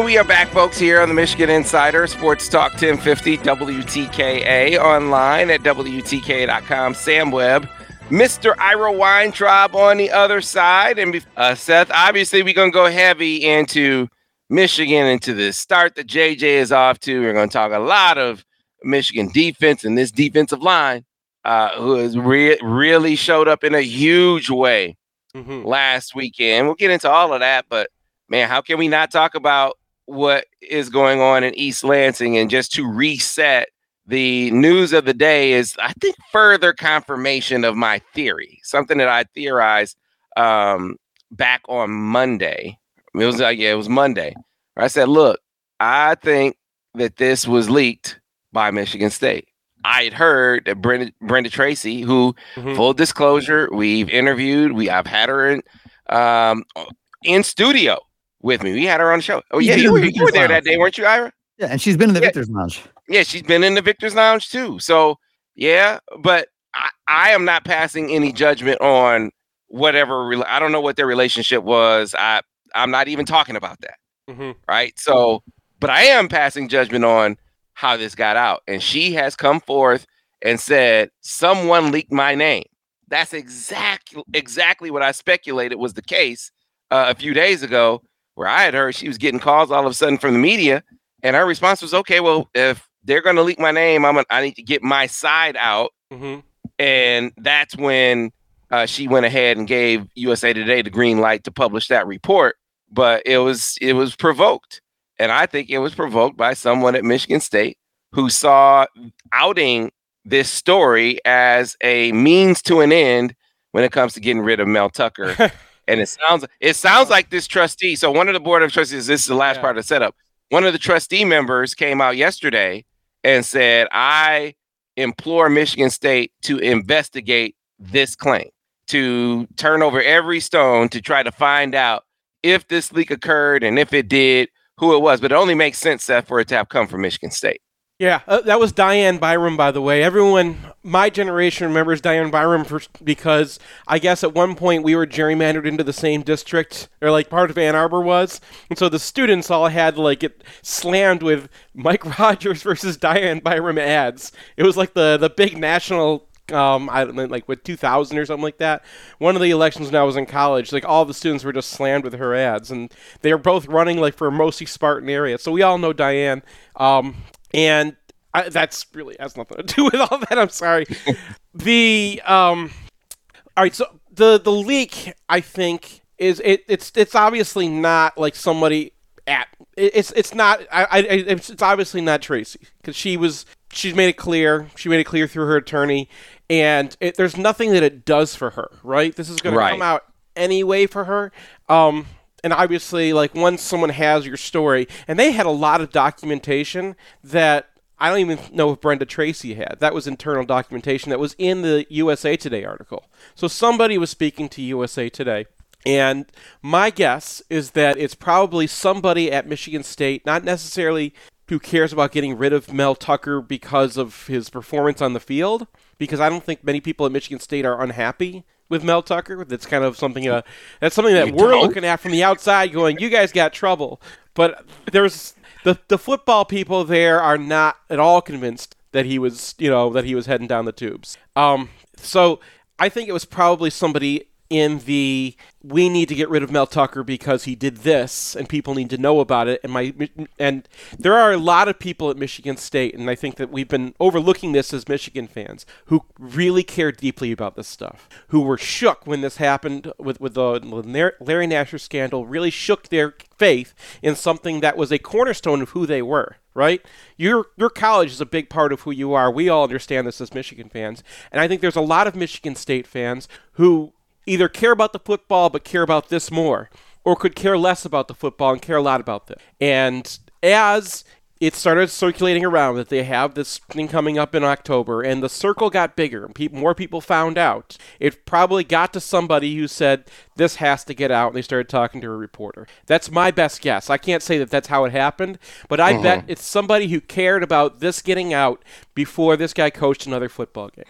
And we are back, folks, here on the Michigan Insider Sports Talk 1050 WTKA online at WTKA.com. Sam Webb, Mr. Ira Weintraub on the other side. And uh, Seth, obviously, we're going to go heavy into Michigan, into the start that JJ is off to. We're going to talk a lot of Michigan defense and this defensive line, uh, who has re- really showed up in a huge way Mm-hmm. last weekend. We'll get into all of that, but man, how can we not talk about what is going on in East Lansing? And just to reset, the news of the day is, I think, further confirmation of my theory, something that I theorized um, back on Monday. It was like, yeah, it was Monday. I said, look, I think that this was leaked by Michigan State. I had heard that Brenda, Brenda Tracy, who Mhm. full disclosure, we've interviewed, we I've had her in um, in studio with me. We had her on the show. Oh yeah, been you were, you were there that day, weren't you, Ira? Yeah, and she's been in the Yeah. Victor's Lounge. Yeah, she's been in the Victor's Lounge too. So yeah, but I, I am not passing any judgment on whatever. rela- I don't know what their relationship was. I I'm not even talking about that. Mhm. Right. So, but I am passing judgment on how this got out, and she has come forth and said someone leaked my name. That's exactly exactly what I speculated was the case uh, a few days ago, where I had heard she was getting calls all of a sudden from the media, and her response was, "Okay, well, if they're going to leak my name, I'm gonna, I need to get my side out." Mhm. And that's when uh, she went ahead and gave USA Today the green light to publish that report. But it was it was provoked, and I think it was provoked by someone at Michigan State who saw outing this story as a means to an end when it comes to getting rid of Mel Tucker. and it sounds it sounds like this trustee. So one of the board of trustees, this is the last Yeah. part of the setup. One of the trustee members came out yesterday and said, I implore Michigan State to investigate this claim, to turn over every stone to try to find out if this leak occurred and if it did, who it was. But it only makes sense, Seth, for it to have come from Michigan State. Yeah, uh, that was Dianne Byrum, by the way. Everyone, my generation remembers Dianne Byrum for, because I guess at one point we were gerrymandered into the same district, or like part of Ann Arbor was, and so the students all had like get slammed with Mike Rogers versus Dianne Byrum ads. It was like the the big national. Um, I don't know, like with 2000 or something like that. One of the elections when I was in college, like all the students were just slammed with her ads, and they were both running like for a mostly Spartan area. So we all know Dianne. Um, and I, that's really has nothing to do with all that. I'm sorry. the um, all right. So the the leak, I think, is it, it's it's obviously not like somebody at it, it's it's not I, I it's, it's obviously not Tracy because she was she's made it clear she made it clear through her attorney and it, there's nothing that it does for her right this is going Right. to come out anyway for her um and obviously like once someone has your story and they had a lot of documentation that I don't even know if Brenda Tracy had. That was internal documentation that was in the USA Today article. So somebody was speaking to USA Today. And my guess is that it's probably somebody at Michigan State, not necessarily who cares about getting rid of Mel Tucker because of his performance on the field, because I don't think many people at Michigan State are unhappy with Mel Tucker. That's kind of something uh, that's something that You we're don't? looking at from the outside, going, "You guys got trouble." But there's the the football people there are not at all convinced that he was, you know, that he was heading down the tubes. Um, so I think it was probably somebody in the we need to get rid of Mel Tucker because he did this and people need to know about it and my and there are a lot of people at Michigan State and I think that we've been overlooking this as Michigan fans who really care deeply about this stuff who were shook when this happened with with the Larry Nassar scandal really shook their faith in something that was a cornerstone of who they were right? Your your college is a big part of who you are. We all understand this as Michigan fans, and I think there's a lot of Michigan State fans who either care about the football but care about this more, or could care less about the football and care a lot about this. And as it started circulating around that they have this thing coming up in October, and the circle got bigger, and pe- more people found out. It probably got to somebody who said, This has to get out, and they started talking to a reporter. That's my best guess. I can't say that that's how it happened, but I bet mm-hmm. it's somebody who cared about this getting out before this guy coached another football game.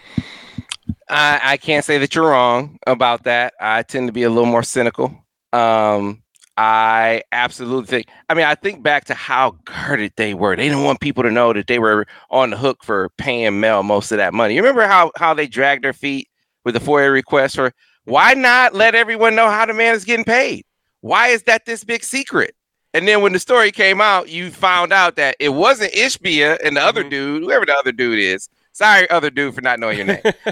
I, I can't say that you're wrong about that. I tend to be a little more cynical. Um, I absolutely think. I mean, I think back to how guarded they were. They didn't want people to know that they were on the hook for paying Mel most of that money. You remember how how they dragged their feet with the FOIA request for why not let everyone know how the man is getting paid? Why is that this big secret? And then when the story came out, you found out that it wasn't Ishbia and the other mm-hmm. dude, whoever the other dude is. Sorry, other dude, for not knowing your name.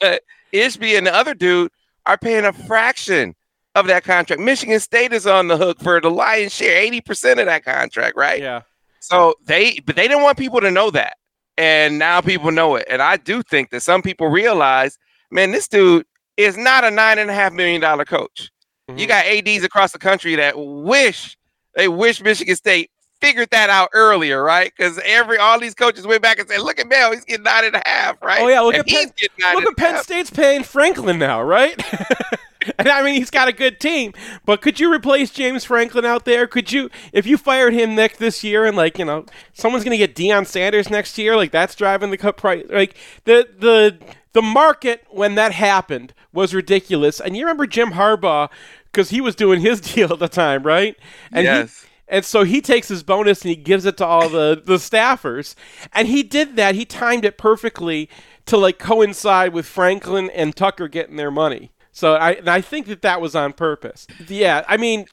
but Ishbia and the other dude are paying a fraction of that contract. Michigan State is on the hook for the lion's share, 80% of that contract, right? Yeah. So they, but they didn't want people to know that. And now people know it. And I do think that some people realize, man, this dude is not a nine and a half million dollar coach. Mm-hmm. You got ADs across the country that wish they wish Michigan State figured that out earlier, right? Because every all these coaches went back and said, "Look at Mel, he's getting nine and a half, right?" Oh yeah, look and at Penn, look at Penn State's paying Franklin now, right? and I mean, he's got a good team, but could you replace James Franklin out there? Could you, if you fired him Nick this year, and like you know, someone's gonna get Deion Sanders next year, like that's driving the cut price, like the the the market when that happened was ridiculous. And you remember Jim Harbaugh because he was doing his deal at the time, right? And yes. He, and so he takes his bonus and he gives it to all the, the staffers. And he did that. He timed it perfectly to like coincide with Franklin and Tucker getting their money. So I I think that that was on purpose. Yeah, I mean,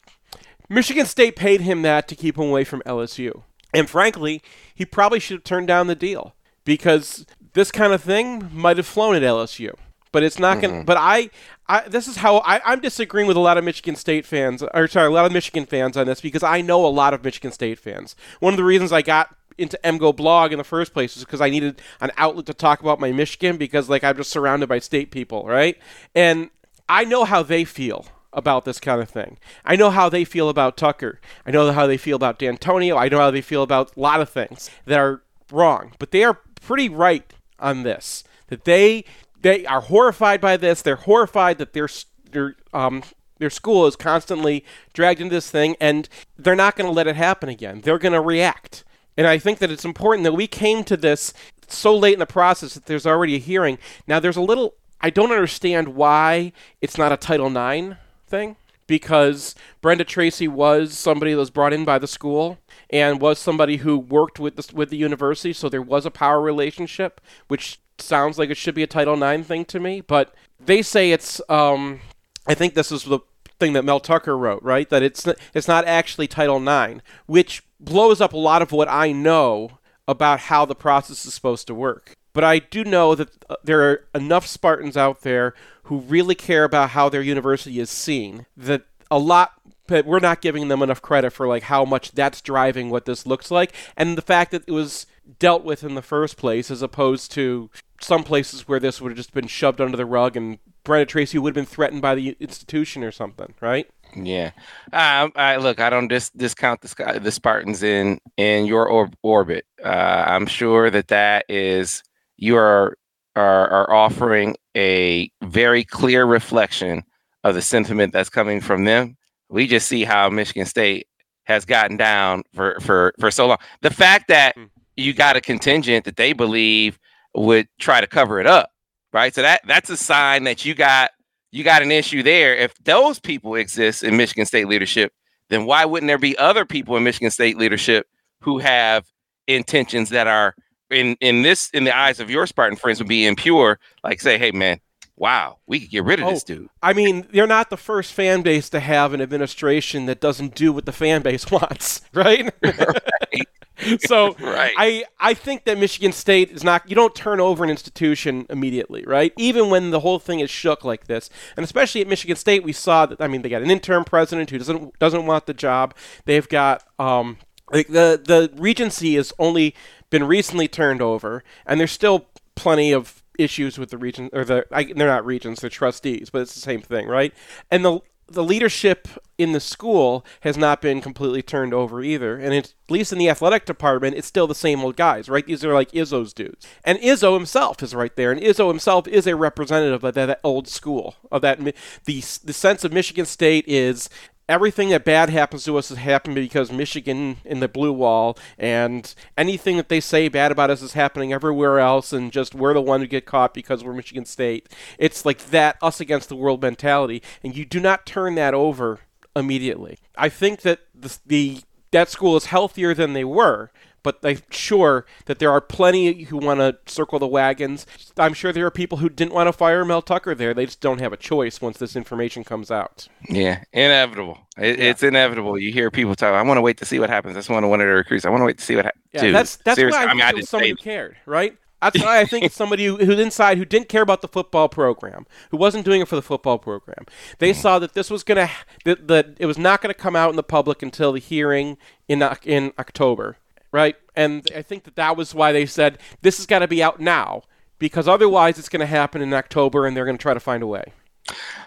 Michigan State paid him that to keep him away from LSU. And frankly, he probably should have turned down the deal because this kind of thing might have flown at LSU. But it's not mm-hmm. gonna. But I, I, this is how I, I'm disagreeing with a lot of Michigan State fans, or sorry, a lot of Michigan fans on this because I know a lot of Michigan State fans. One of the reasons I got into MGoBlog in the first place is because I needed an outlet to talk about my Michigan because like I'm just surrounded by state people, right? And I know how they feel about this kind of thing. I know how they feel about Tucker. I know how they feel about Dantonio. I know how they feel about a lot of things that are wrong, but they are pretty right on this. That they they are horrified by this. They're horrified that their their um their school is constantly dragged into this thing, and they're not going to let it happen again. They're going to react. And I think that it's important that we came to this so late in the process that there's already a hearing. Now, there's a little. I don't understand why it's not a Title IX thing because Brenda Tracy was somebody that was brought in by the school and was somebody who worked with the, with the university, so there was a power relationship, which sounds like it should be a Title IX thing to me, but they say it's. Um, I think this is the thing that Mel Tucker wrote, right? That it's it's not actually Title IX, which blows up a lot of what I know about how the process is supposed to work. But I do know that uh, there are enough Spartans out there who really care about how their university is seen that a lot but we're not giving them enough credit for like how much that's driving what this looks like and the fact that it was dealt with in the first place as opposed to some places where this would have just been shoved under the rug and Brenda Tracy would have been threatened by the institution or something, right? Yeah. Um, I look. I don't dis- discount the the Spartans in in your or- orbit. Uh, I'm sure that that is you are, are are offering a very clear reflection of the sentiment that's coming from them. We just see how Michigan State has gotten down for for for so long. The fact that hmm. you got a contingent that they believe would try to cover it up, right? So that that's a sign that you got you got an issue there. If those people exist in Michigan State leadership, then why wouldn't there be other people in Michigan State leadership who have intentions that are in in this in the eyes of your Spartan friends would be impure? Like say, hey man, wow, we could get rid of oh, this dude. I mean, they're not the first fan base to have an administration that doesn't do what the fan base wants, right? right. so right. I I think that Michigan State is not you don't turn over an institution immediately, right? Even when the whole thing is shook like this. And especially at Michigan State we saw that I mean they got an interim president who doesn't doesn't want the job. They've got um like the the regency has only been recently turned over and there's still plenty of issues with the region or the I, they're not regents they're trustees but it's the same thing right and the the leadership in the school has not been completely turned over either. And at least in the athletic department, it's still the same old guys, right? These are like Izzo's dudes. And Izzo himself is right there. And Izzo himself is a representative of that, that old school, of that. The, the sense of Michigan State is everything that bad happens to us has happened because Michigan in the blue wall, and anything that they say bad about us is happening everywhere else, and just we're the one who get caught because we're Michigan State. It's like that us against the world mentality, and you do not turn that over immediately. I think that the, the that school is healthier than they were, but I'm sure that there are plenty who want to circle the wagons. I'm sure there are people who didn't want to fire Mel Tucker there. They just don't have a choice once this information comes out. Yeah, inevitable. It, yeah. It's inevitable. You hear people talk. I want to wait to see what happens. That's one of one of the recruits. I want to wait to see what happens. Yeah, that's that's Seriously, why I, I mean, I somebody who cared, right? That's why I think it's somebody who, who's inside who didn't care about the football program, who wasn't doing it for the football program. They mm. saw that this was gonna that, that it was not gonna come out in the public until the hearing in in October, right? And I think that that was why they said this has got to be out now because otherwise it's going to happen in October and they're going to try to find a way.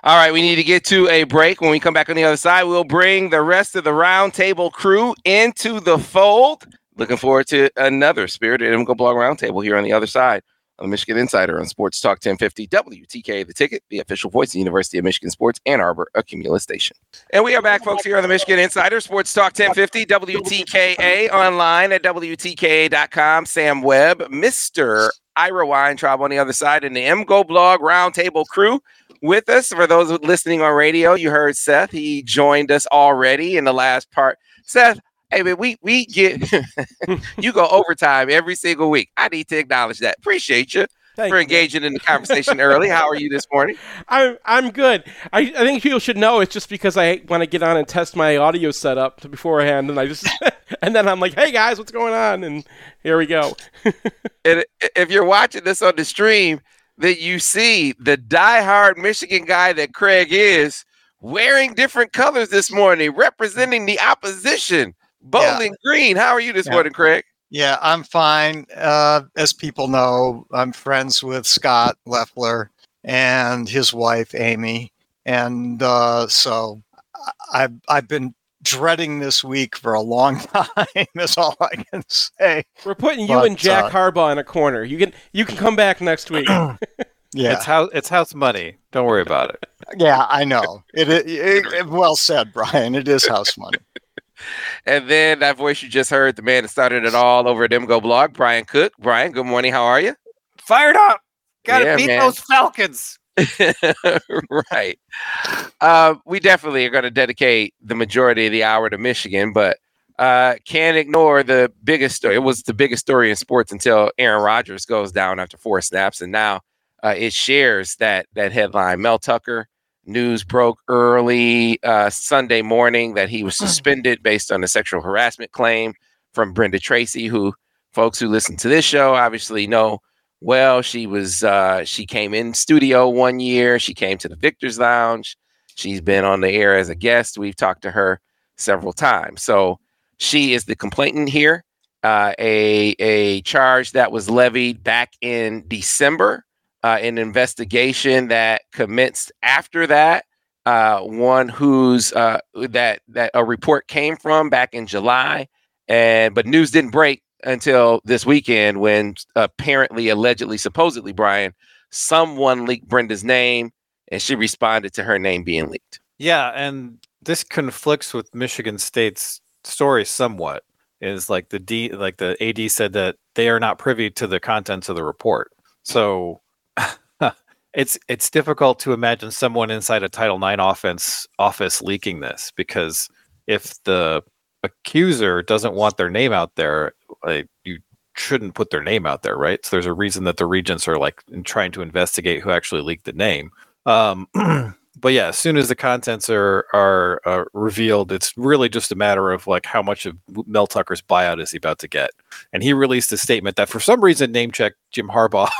All right, we need to get to a break. When we come back on the other side, we'll bring the rest of the roundtable crew into the fold. Looking forward to another Spirited Go Blog Roundtable here on the other side on the Michigan Insider on Sports Talk 1050 WTK, the ticket, the official voice of the University of Michigan Sports, Ann Arbor, a Cumulus station. And we are back, folks, here on the Michigan Insider, Sports Talk 1050 WTKA, online at WTKA.com. Sam Webb, Mr. Ira Weintraub on the other side, and the MGoBlog Roundtable crew with us. For those listening on radio, you heard Seth. He joined us already in the last part. Seth, Hey man, we we get you go overtime every single week. I need to acknowledge that. Appreciate you. Thank for engaging you, in the conversation early. How are you this morning? I'm I'm good. I, I think people should know it's just because I want to get on and test my audio setup beforehand, and I just and then I'm like, hey guys, what's going on? And here we go. and if you're watching this on the stream, that you see the diehard Michigan guy that Craig is wearing different colors this morning, representing the opposition. Bowling yeah. Green, how are you this yeah. morning, Craig? Yeah, I'm fine. Uh, as people know, I'm friends with Scot Loeffler and his wife Amy, and uh, so I've I've been dreading this week for a long time. Is all I can say. We're putting you but, and Jack uh, Harbaugh in a corner. You can you can come back next week. yeah, it's house it's house money. Don't worry about it. Yeah, I know. It, it, it well said, Brian. It is house money. And then that voice you just heard, the man that started it all over at MGoBlog, Brian Cook. Brian, good morning. How are you? Fired up. Got to yeah, beat man. those Falcons. right. Uh, we definitely are going to dedicate the majority of the hour to Michigan, but uh, can't ignore the biggest story. It was the biggest story in sports until Aaron Rodgers goes down after four snaps, and now uh, it shares that that headline. Mel Tucker news broke early uh, Sunday morning that he was hmm. suspended based on a sexual harassment claim from Brenda Tracy, who folks who listen to this show obviously know well. She was uh, she came in studio one year. She came to the Victor's Lounge. She's been on the air as a guest. We've talked to her several times. So she is the complainant here. Uh, a a charge that was levied back in December uh, an investigation that commenced after that. Uh, one who's uh, that that a report came from back in July, and but news didn't break until this weekend when apparently, allegedly, supposedly, Brian, someone leaked Brenda's name, and she responded to her name being leaked. Yeah, and this conflicts with Michigan State's story somewhat. Is like the D, like the AD said that they are not privy to the contents of the report. So it's it's difficult to imagine someone inside a Title IX offense office leaking this because if the accuser doesn't want their name out there, like you shouldn't put their name out there, right? So there's a reason that the regents are like trying to investigate who actually leaked the name. Um, but yeah, as soon as the contents are are uh, revealed, it's really just a matter of like how much of Mel Tucker's buyout is he about to get. And he released a statement that for some reason name checked Jim Harbaugh.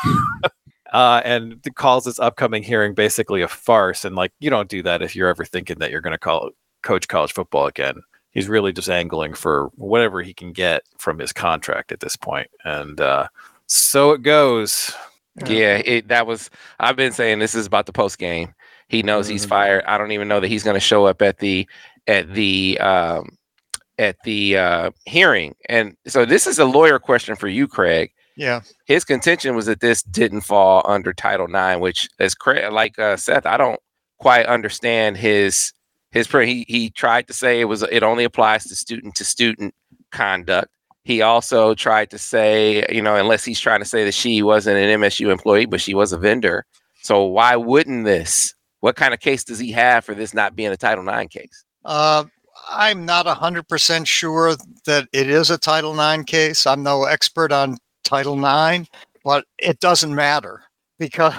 uh, and calls this upcoming hearing basically a farce. And like, you don't do that if you're ever thinking that you're going to call coach college football again. He's really just angling for whatever he can get from his contract at this point. And uh, so it goes. Yeah, it, that was. I've been saying this is about the post game. He knows mm-hmm. he's fired. I don't even know that he's going to show up at the at the um, at the uh, hearing. And so this is a lawyer question for you, Craig. Yeah. His contention was that this didn't fall under Title IX, which, as Craig, like uh, Seth, I don't quite understand his his. He he tried to say it was it only applies to student to student conduct. He also tried to say, you know, unless he's trying to say that she wasn't an MSU employee, but she was a vendor. So why wouldn't this? What kind of case does he have for this not being a Title IX case? Uh, I'm not 100% sure that it is a Title IX case. I'm no expert on Title IX, but it doesn't matter because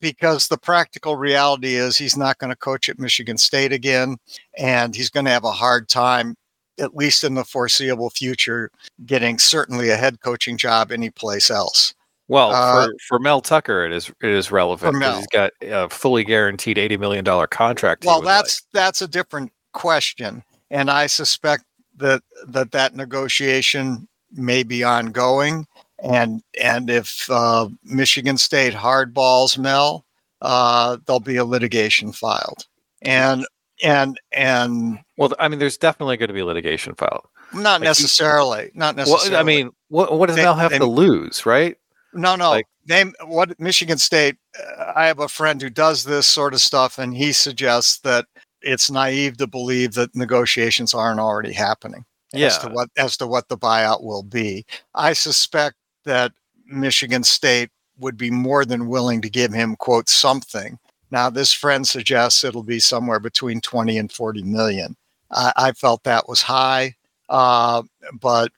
because the practical reality is he's not going to coach at Michigan State again, and he's going to have a hard time, at least in the foreseeable future, getting certainly a head coaching job anyplace else. Well, uh, for, for, Mel Tucker, it is it is relevant because he's got a fully guaranteed eighty million dollar contract. Well, that's like. that's a different question, and I suspect that that that negotiation may be ongoing and and if uh, Michigan State hardballs Mel, uh, there'll be a litigation filed. And and and well, I mean, there's definitely going to be litigation filed. Not like necessarily. He, not necessarily. Well, I mean, what what does they, Mel have they, to lose, right? No, no. Like, they what Michigan State. Uh, I have a friend who does this sort of stuff, and he suggests that it's naive to believe that negotiations aren't already happening yeah. as to what as to what the buyout will be. I suspect that Michigan State would be more than willing to give him quote something. Now this friend suggests it'll be somewhere between 20 and 40 million. I, I felt that was high, uh, but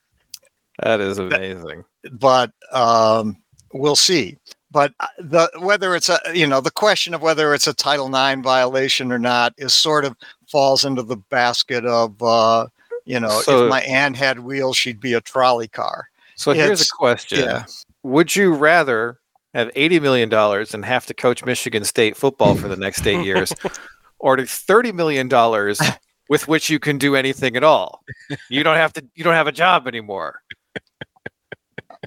that is amazing. But um, we'll see. But uh, the whether it's a you know the question of whether it's a Title IX violation or not is sort of falls into the basket of uh, you know so, if my aunt had wheels she'd be a trolley car. So here's a question: yeah. Would you rather have eighty million dollars and have to coach Michigan State football for the next eight years, or thirty million dollars with which you can do anything at all? You don't have to. You don't have a job anymore.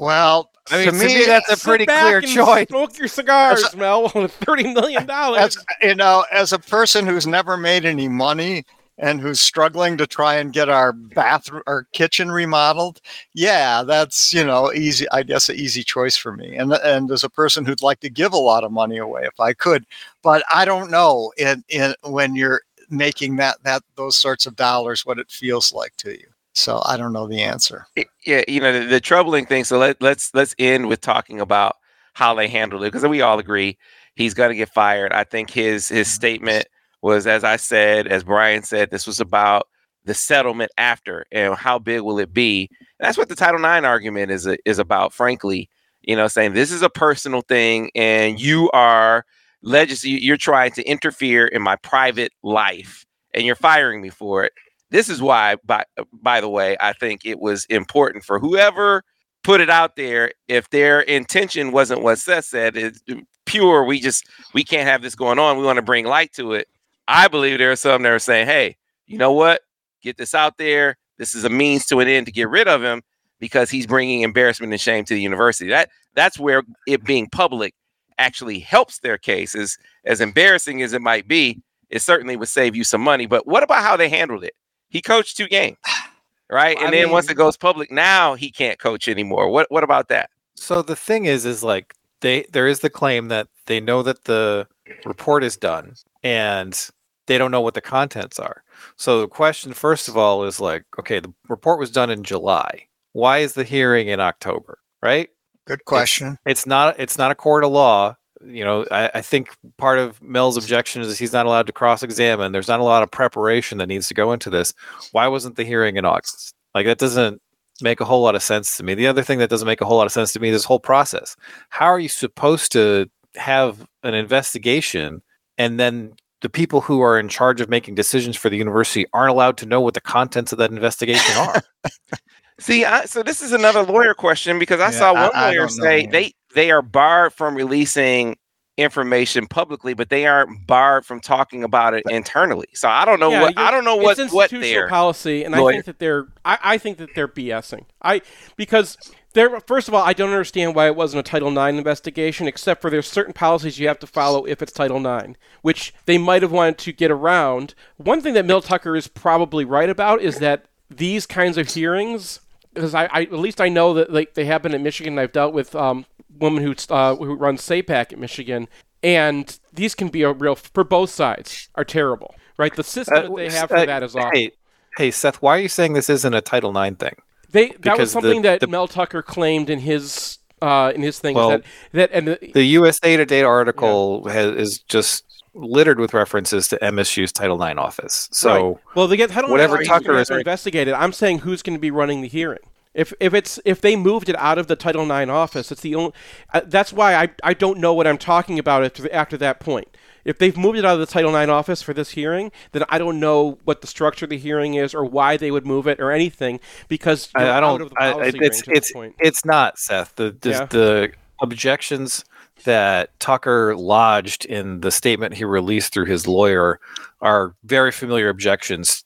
Well, I mean, to, me, me, that's a pretty clear choice. Smoke your cigars, a, Mel, with thirty million dollars. You know, as a person who's never made any money, and who's struggling to try and get our bathroom our kitchen remodeled yeah that's you know easy i guess an easy choice for me. And and as a person who'd like to give a lot of money away if i could but i don't know in, in when you're making that that those sorts of dollars what it feels like to you. So i don't know the answer. Yeah you know the, the troubling thing so let, let's let's end with talking about how they handled it because we all agree he's going to get fired. I think his his mm-hmm. statement was, as I said, as Brian said, this was about the settlement after and how big will it be. That's what the Title IX argument is is about. Frankly, you know, saying this is a personal thing, and you are legislating. You're trying to interfere in my private life, and you're firing me for it. This is why, by by the way, I think it was important for whoever put it out there. If their intention wasn't what Seth said, it's uh, pure. We just we can't have this going on. We want to bring light to it I believe there are some that are saying, hey, you know what? Get this out there. This is a means to an end to get rid of him because he's bringing embarrassment and shame to the university. That that's where it being public actually helps their case. As, as embarrassing as it might be, it certainly would save you some money. But what about how they handled it? He coached two games, right? And I then mean, once it goes public, now he can't coach anymore. What what about that? So the thing is, is like they there is the claim that they know that the report is done and they don't know what the contents are. So the question, first of all, is like, okay, the report was done in July. Why is the hearing in October? Right? Good question. It's, it's not. It's not a court of law. You know, I, I think part of Mel's objection is he's not allowed to cross-examine. There's not a lot of preparation that needs to go into this. Why wasn't the hearing in August? Like that doesn't make a whole lot of sense to me. The other thing that doesn't make a whole lot of sense to me is this whole process. How are you supposed to have an investigation and then the people who are in charge of making decisions for the university aren't allowed to know what the contents of that investigation are? See, I, so this is another lawyer question because I Yeah, saw one I- I lawyer don't know, say they they are barred from releasing information publicly, but they aren't barred from talking about it internally. So I don't know Yeah, what I don't know what what institutional they're policy, and I think that they're I, I think that they're BSing. I because there first of all, I don't understand why it wasn't a Title IX investigation, except for there's certain policies you have to follow if it's Title IX, which they might have wanted to get around. One thing that Mel Tucker is probably right about is that these kinds of hearings, because I, I at least I know that like they happen in Michigan. And I've dealt with um woman who uh, who runs SAPAC at Michigan, and these can be a real for both sides are terrible. Right, the system that they have for uh, that is awful. Hey, hey, Seth, why are you saying this isn't a Title IX thing? They that because was the- something that the- Mel Tucker claimed in his uh, in his thing. Well, that that and the, The USA Today article has, is just littered with references to MSU's Title IX office. So well, they get Title whatever IX Tucker is- investigated. I'm saying who's going to be running the hearing. If if it's if they moved it out of the Title IX office, it's the only. Uh, that's why I I don't know what I'm talking about after after that point. If they've moved it out of the Title IX office for this hearing, then I don't know what the structure of the hearing is or why they would move it or anything because I, I don't. I, it's it's it's not Seth. The the, Yeah. the objections that Tucker lodged in the statement he released through his lawyer are very familiar objections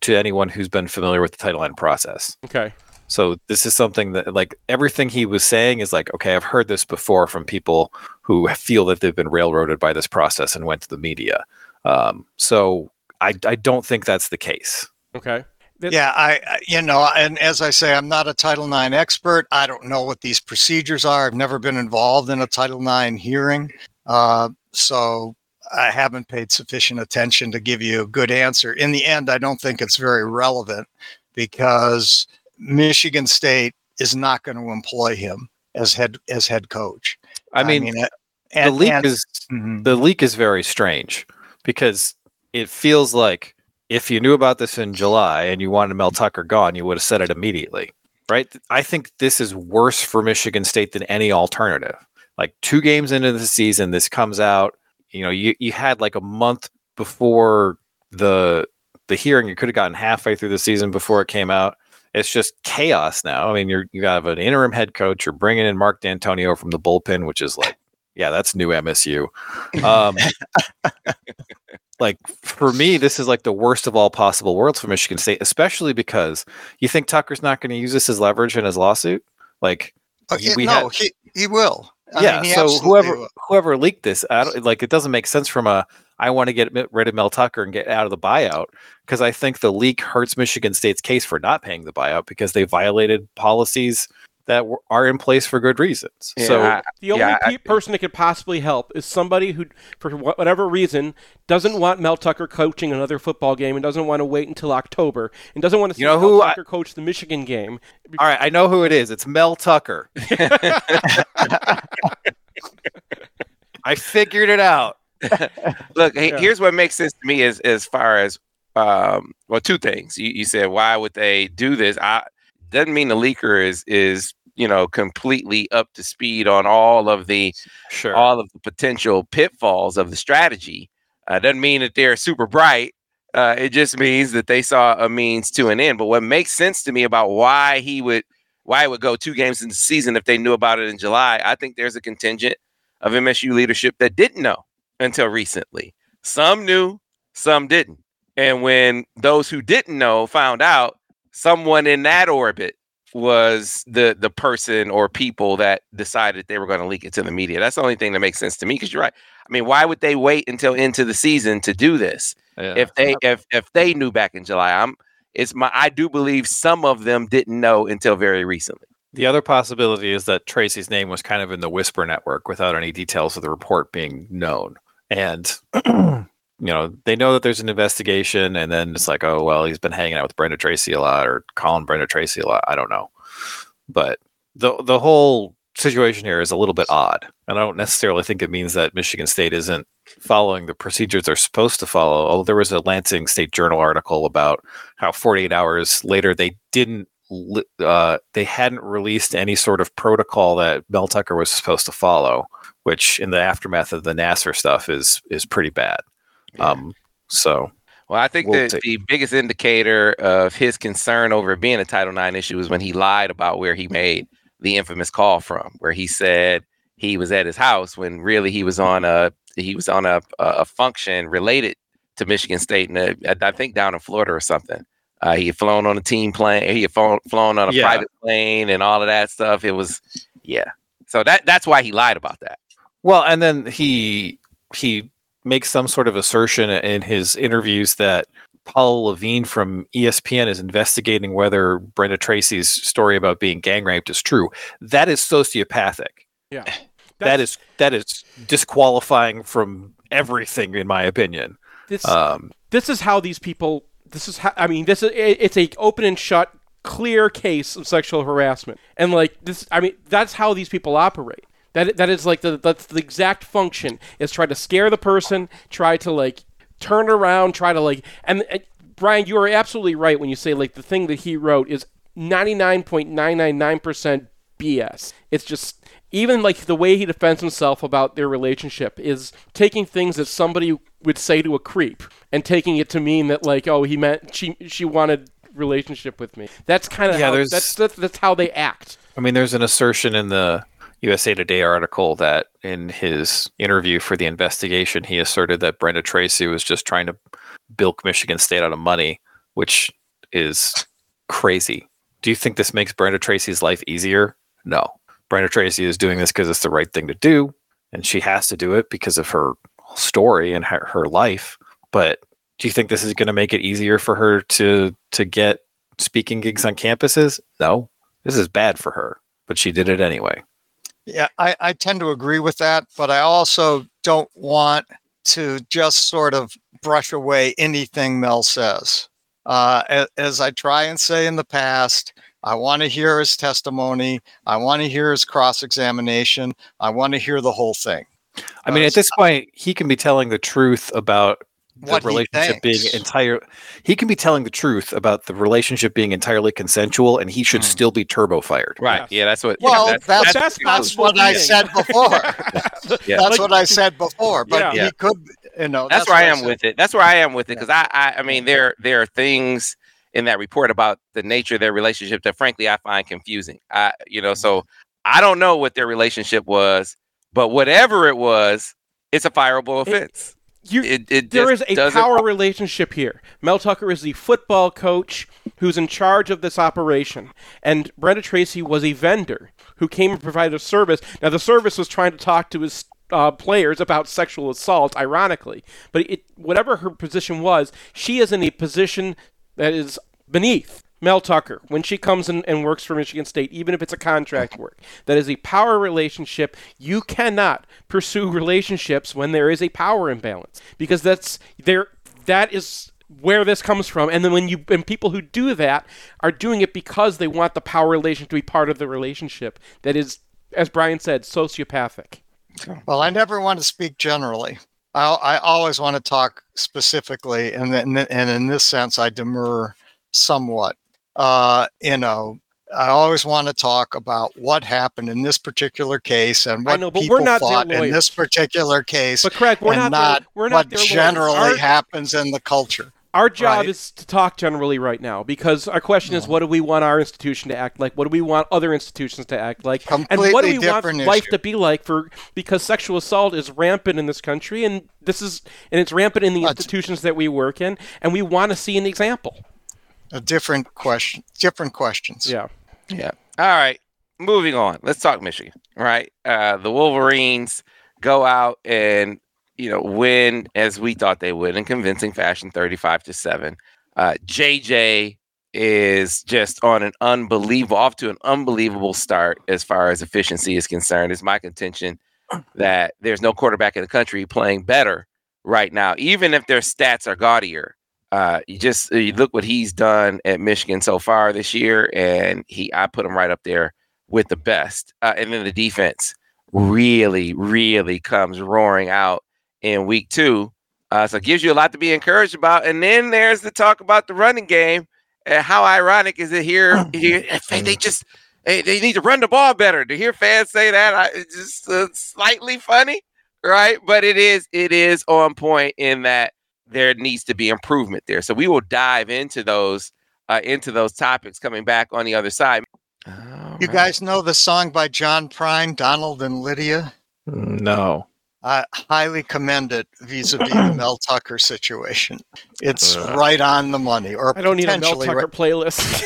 to anyone who's been familiar with the Title IX process. Okay. So this is something that like everything he was saying is like, okay, I've heard this before from people who feel that they've been railroaded by this process and went to the media. Um, so I, I don't think that's the case. Okay. That- Yeah, I, I- you know, and as I say, I'm not a Title IX expert. I don't know what these procedures are. I've never been involved in a Title IX hearing. Uh, so I haven't paid sufficient attention to give you a good answer. In the end, I don't think it's very relevant because Michigan State is not going to employ him as head as head coach. I mean, uh, the and- leak and- is Mhm. the leak is very strange because it feels like if you knew about this in July and you wanted Mel Tucker gone, you would have said it immediately, right? I think this is worse for Michigan State than any alternative. Like two games into the season, this comes out. You know, you, you had like a month before the the hearing. You could have gotten halfway through the season before it came out. It's just chaos now. I mean, you're you have an interim head coach. You're bringing in Mark Dantonio from the bullpen, which is like, yeah, that's new MSU. Um, like for me, this is like the worst of all possible worlds for Michigan State, especially because you think Tucker's not going to use this as leverage in his lawsuit. Like, Oh, he- we no, had- he, he will. I yeah. mean, he so whoever will. whoever leaked this, I don't, like it doesn't make sense from a I want to get rid of Mel Tucker and get out of the buyout because I think the leak hurts Michigan State's case for not paying the buyout because they violated policies that were, are in place for good reasons. Yeah, so I- The only Yeah, I- pe- person that could possibly help is somebody who, for wha- whatever reason, doesn't want Mel Tucker coaching another football game and doesn't want to wait until October and doesn't want to see You know Mel who I- coach the Michigan game. all right, I know who it is. It's Mel Tucker. I figured it out. Look, Yeah. here's what makes sense to me as as far as um well two things. You, you said why would they do this? I doesn't mean the leaker is is you know completely up to speed on all of the Sure. all of the potential pitfalls of the strategy. Uh, doesn't mean that they're super bright. Uh, it just means that they saw a means to an end. But what makes sense to me about why he would why it would go two games in the season if they knew about it in July, I think there's a contingent of MSU leadership that didn't know until recently. Some knew, some didn't. And when those who didn't know found out, someone in that orbit was the the person or people that decided they were going to leak it to the media. That's the only thing that makes sense to me because you're right. I mean, why would they wait until into the season to do this Yeah. if they if if they knew back in July? I'm it's my I do believe some of them didn't know until very recently. The other possibility is that Tracy's name was kind of in the whisper network without any details of the report being known. And, you know, they know that there's an investigation, and then it's like, oh, well, he's been hanging out with Brenda Tracy a lot or calling Brenda Tracy a lot. I don't know. But the, the whole situation here is a little bit odd. And I don't necessarily think it means that Michigan State isn't following the procedures they're supposed to follow. Although there was a Lansing State Journal article about how 48 hours later they didn't uh, they hadn't released any sort of protocol that Mel Tucker was supposed to follow, which in the aftermath of the Nassar stuff is is pretty bad. Yeah. Um, so well, I think we'll that the biggest indicator of his concern over being a Title IX issue was when he lied about where he made the infamous call from, where he said he was at his house when really he was on a he was on a a function related to Michigan State, and I think down in Florida or something. Uh, he had flown on a team plane. He had flown, flown on a yeah. private plane and all of that stuff. It was, yeah. So that that's why he lied about that. Well, and then he he makes some sort of assertion in his interviews that Paul Levine from ESPN is investigating whether Brenda Tracy's story about being gang raped is true. That is sociopathic. Yeah. that is that is disqualifying from everything in my opinion. This um, this is how these people this is how I mean this is it's a open and shut clear case of sexual harassment. And like this I mean that's how these people operate. That that is like the that's the exact function is try to scare the person, try to like turn around, try to like and, and Brian, you are absolutely right when you say like the thing that he wrote is 99.999% BS. It's just even like the way he defends himself about their relationship is taking things that somebody would say to a creep and taking it to mean that like oh he meant she she wanted relationship with me. That's kind of yeah, how, that's, that's that's how they act. I mean, there's an assertion in the USA Today article that in his interview for the investigation, he asserted that Brenda Tracy was just trying to bilk Michigan State out of money, which is crazy. Do you think this makes Brenda Tracy's life easier? No. Brenda Tracy is doing this because it's the right thing to do, and she has to do it because of her story and her, her life. But do you think this is going to make it easier for her to to get speaking gigs on campuses? No. This is bad for her, but she did it anyway. Yeah, I, I tend to agree with that, but I also don't want to just sort of brush away anything Mel says. Uh, as, as I try and say in the past, I want to hear his testimony. I want to hear his cross examination. I want to hear the whole thing. I mean, at this point, he can be telling the truth about the what relationship being entire he can be telling the truth about the relationship being entirely consensual and he should mm. still be turbo fired. Right. Yeah, that's what well that's, that's, that's, that's what i said before. Yeah. that's like, what i said before but yeah. he could you know that's, where i am with it. That's where i am with it because I, I i mean there there are things in that report about the nature of their relationship that frankly i find confusing. I you know so i don't know what their relationship was but whatever it was it's a fireable offense you, it, it there is a power relationship here. Mel Tucker is the football coach who's in charge of this operation, and Brenda Tracy was a vendor who came and provided a service. Now, the service was trying to talk to his uh, players about sexual assault, ironically, but it, whatever her position was, she is in a position that is beneath Mel Tucker, when she comes in and works for Michigan State, even if it's a contract work, that is a power relationship. You cannot pursue relationships when there is a power imbalance because that's there. That is where this comes from. And then when you and people who do that are doing it because they want the power relation to be part of the relationship. That is, as Brian said, sociopathic. Well, I never want to speak generally. I, I always want to talk specifically, and, and, and in this sense, I demur somewhat uh, you know, I always want to talk about what happened in this particular case and what know, people thought in this particular case. But Craig, we're not, not we're not what generally our, happens in the culture. Our job right? is to talk generally right now because our question is, what do we want our institution to act like? What do we want other institutions to act like? Completely and what do we want issue. life to be like for because sexual assault is rampant in this country and this is and it's rampant in the institutions that we work in and we want to see an example a different question, different questions. Yeah. Yeah. All right. Moving on. Let's talk Michigan. Right. Uh, the Wolverines go out and you know win as we thought they would in convincing fashion, thirty-five to seven. Uh, JJ is just on an unbelievable, off to an unbelievable start as far as efficiency is concerned. It's my contention that there's no quarterback in the country playing better right now, even if their stats are gaudier uh, you just you look what he's done at Michigan so far this year, and he I put him right up there with the best. Uh, and then the defense really, really comes roaring out in week two. Uh, so it gives you a lot to be encouraged about. And then there's the talk about the running game. And how ironic is it here? here they just they, they need to run the ball better. To hear fans say that, I, it's just uh, slightly funny, right? But it is it is on point in that there needs to be improvement there. So we will dive into those uh, into those topics coming back on the other side. All you right. guys know the song by John Prine, Donald and Lydia? No. I highly commend it vis-a-vis the Mel Tucker situation. It's uh, right on the money. Or I don't need a Mel Tucker right. playlist.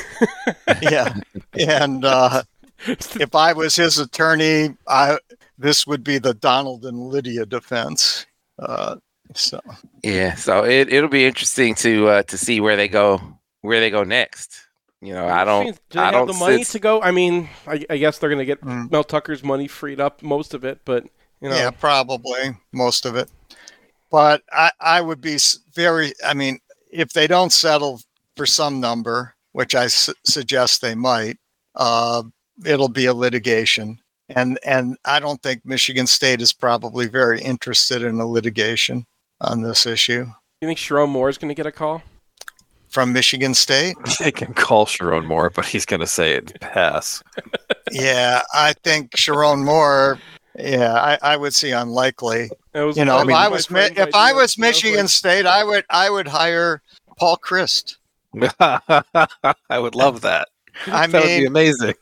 yeah, and uh, if I was his attorney, I this would be the Donald and Lydia defense. Uh, so yeah, so it it'll be interesting to uh, to see where they go where they go next. You know, I don't. Do they I don't the money to go? I mean, I, I guess they're going to get mm. Mel Tucker's money freed up, most of it, but you know. Yeah, probably most of it. But I, I would be very. I mean, if they don't settle for some number, which I su- suggest they might, uh, it'll be a litigation, and and I don't think Michigan State is probably very interested in a litigation on this issue. You think Sherrone Moore is going to get a call? from Michigan State. They can call Sherrone Moore, but he's going to say it pass. yeah, I think Sherrone Moore. Yeah, I, I would see unlikely. you know, if I was if I was Michigan State, I would I would hire Paul Chryst. I would love that. I that mean, would be amazing.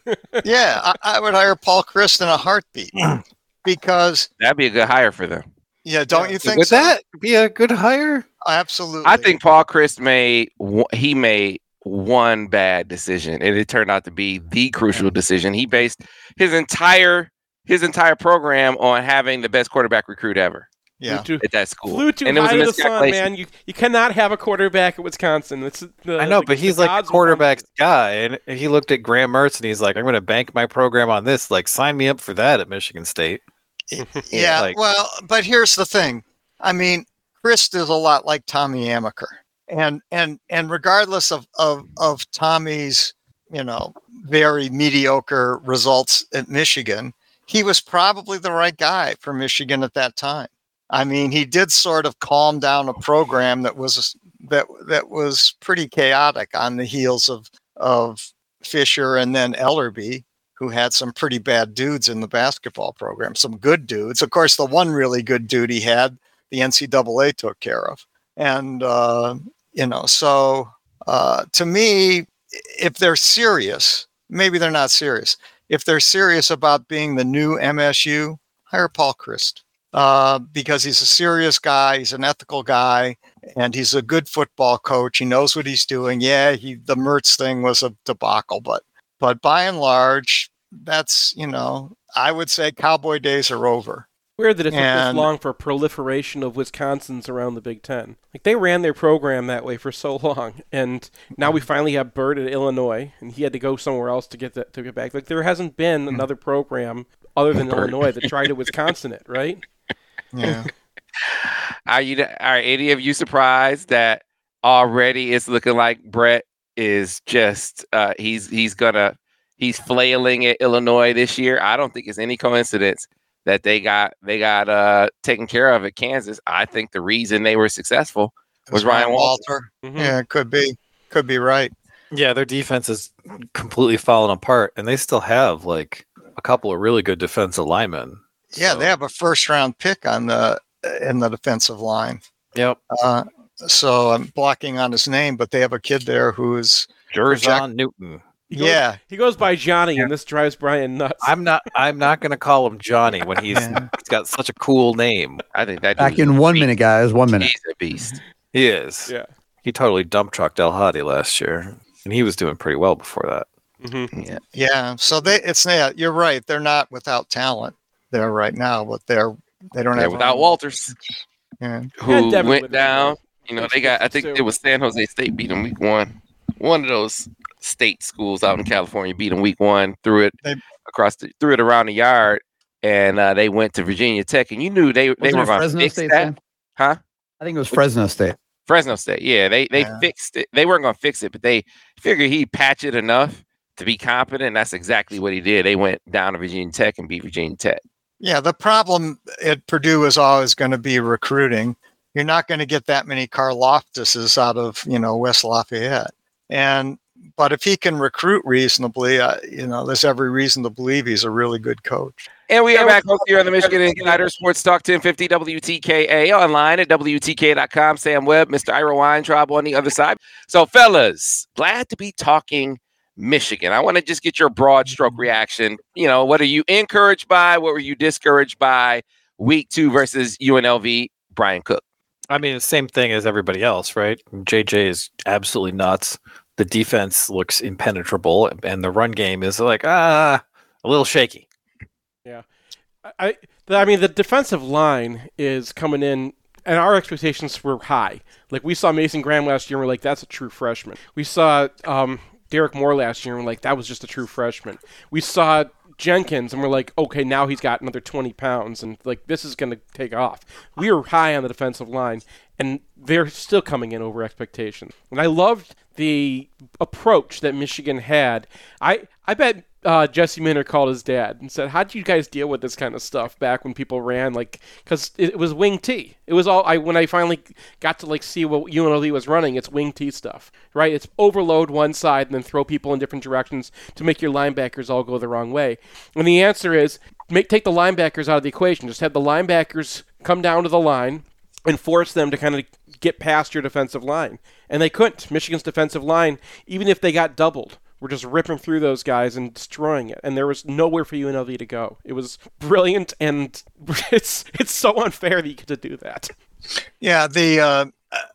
yeah, I, I, would hire Paul Chryst in a heartbeat because that'd be a good hire for them. Yeah, don't you think? Would so? that be a good hire? Absolutely. I think Paul Chryst made he made one bad decision, and it turned out to be the crucial decision. He based his entire his entire program on having the best quarterback recruit ever. Yeah, too, at that school. Flew too and high to the sun, man. You you cannot have a quarterback at Wisconsin. It's the, I know, the, but he's like quarterback's guy, and he looked at Graham Mertz and he's like, "I'm going to bank my program on this. Like, sign me up for that at Michigan State." yeah, like, well, but here's the thing. I mean, Chryst is a lot like Tommy Amaker. And and and regardless of, of of Tommy's, you know, very mediocre results at Michigan, he was probably the right guy for Michigan at that time. I mean, he did sort of calm down a program that was that that was pretty chaotic on the heels of of Fisher and then Ellerbe who had some pretty bad dudes in the basketball program, some good dudes. Of course, the one really good dude he had, the NCAA took care of. And, uh, you know, so uh, to me, if they're serious, maybe they're not serious. If they're serious about being the new MSU, hire Paul Chryst. Uh, because he's a serious guy, he's an ethical guy, and he's a good football coach. He knows what he's doing. Yeah, he the Mertz thing was a debacle, but but by and large, that's you know, I would say cowboy days are over. Weird that it took this long for proliferation of Wisconsins around the Big Ten. Like they ran their program that way for so long, and now we finally have Burt at Illinois, and he had to go somewhere else to get that to get back. Like there hasn't been hmm. another program other than Burt. Illinois that tried to Wisconsin it, right? Yeah. are you? Are any of you surprised that already it's looking like Bret is just uh, he's he's gonna he's flailing at Illinois this year. I don't think it's any coincidence that they got they got uh taken care of at Kansas. I think the reason they were successful was Ryan Walter. Walter. Mm-hmm. Yeah, could be. Could be right. Yeah, their defense is completely fallen apart, and they still have like a couple of really good defensive linemen. Yeah, so. they have a first round pick on the in the defensive line. Yep. Uh, so I'm blocking on his name, but they have a kid there who's Jer'Zhan Newton. He goes, yeah, he goes by Johnny, and this drives Brian nuts. I'm not. I'm not going to call him Johnny when he's, he's got such a cool name. I think that back in one minute, guys. One minute. He's a beast. He is. Yeah. He totally dump trucked El Hadi last year, and he was doing pretty well before that. Mm-hmm. Yeah. Yeah. So they, it's yeah, you're right. They're not without talent there right now, but they're they don't they're have without Walters. Yeah. Who went down? You know, they got. I think it was San Jose State beat them week one. One of those state schools out in California beat them week one, threw it they, across, the, threw it around the yard, and uh, they went to Virginia Tech, and you knew they they were going to fix State that, then? huh? I think it was Fresno State. Fresno State, yeah, they they yeah. fixed it. They weren't going to fix it, but they figured he'd patch it enough to be competent. That's exactly what he did. They went down to Virginia Tech and beat Virginia Tech. Yeah, the problem at Purdue is always going to be recruiting. You're not going to get that many Karlaftises out of you know West Lafayette. And but if he can recruit reasonably, uh, you know, there's every reason to believe he's a really good coach. And we are back here on the Michigan Insider Sports Talk 1050 WTKA online at WTK.com. Sam Webb, Mr. Ira Weintraub on the other side. So, fellas, glad to be talking Michigan. I want to just get your broad stroke reaction. You know, what are you encouraged by? What were you discouraged by week two versus UNLV? Brian Cook. I mean, the same thing as everybody else, right? JJ is absolutely nuts. The defense looks impenetrable, and the run game is like ah, a little shaky. Yeah, I I mean the defensive line is coming in, and our expectations were high. Like we saw Mason Graham last year, and we're like, that's a true freshman. We saw um, Derrick Moore last year, and we're like, that was just a true freshman. We saw Jenkins, and we're like, okay, now he's got another 20 pounds, and like this is going to take off. We were high on the defensive line, and they're still coming in over expectations. And I loved the approach that Michigan had. I I bet uh, Jesse Minter called his dad and said, "How do you guys deal with this kind of stuff back when people ran like because it, it, was wing T. It was all I when I finally got to like see what UNLV was running. It's wing T stuff, right? It's overload one side and then throw people in different directions to make your linebackers all go the wrong way. And the answer is make take the linebackers out of the equation. Just have the linebackers come down to the line and force them to kind of get past your defensive line. And they couldn't. Michigan's defensive line, even if they got doubled were just ripping through those guys and destroying it, and there was nowhere for UNLV to go. It was brilliant, and it's it's so unfair that you get to do that. Yeah, the uh,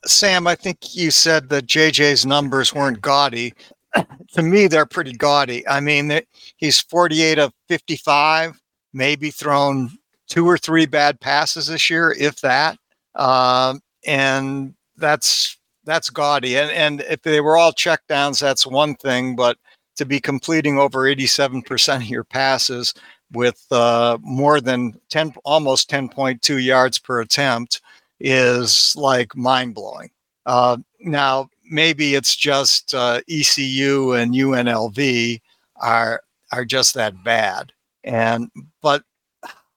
Sam, I think you said that JJ's numbers weren't gaudy. to me, they're pretty gaudy. I mean, he's 48 of 55, maybe thrown two or three bad passes this year, if that. Um, and that's that's gaudy. And and if they were all checkdowns, that's one thing. But to be completing over 87% of your passes with uh, more than 10, almost 10.2 yards per attempt is like mind blowing. Uh, now, maybe it's just uh, ECU and UNLV are are just that bad. And but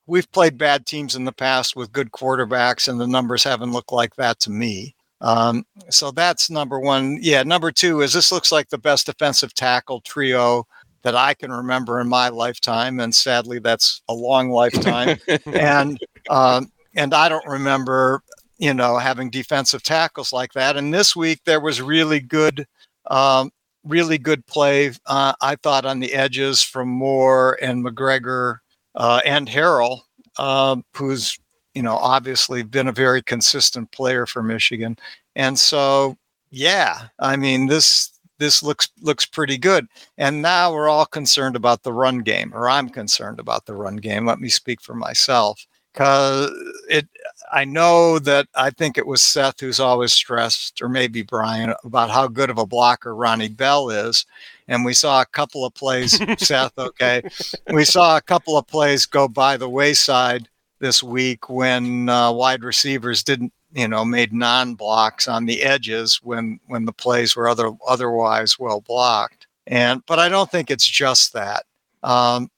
we've played bad teams in the past with good quarterbacks, and the numbers haven't looked like that to me. Um, so that's number one. Yeah, number two is this looks like the best defensive tackle trio that I can remember in my lifetime, and sadly, that's a long lifetime. and um, and I don't remember, you know, having defensive tackles like that. And this week there was really good, um, really good play. Uh, I thought on the edges from Moore and McGregor and Harrell, uh, who's you know, obviously been a very consistent player for Michigan. And so, yeah, I mean, this this looks looks pretty good. And now we're all concerned about the run game, or I'm concerned about the run game. Let me speak for myself. Cause it I know that I think it was Seth who's always stressed, or maybe Brian, about how good of a blocker Ronnie Bell is. And we saw a couple of plays, Seth, okay. We saw a couple of plays go by the wayside this week when uh, wide receivers didn't, you know, made non-blocks on the edges when when the plays were other otherwise well blocked. And but I don't think it's just that. Um,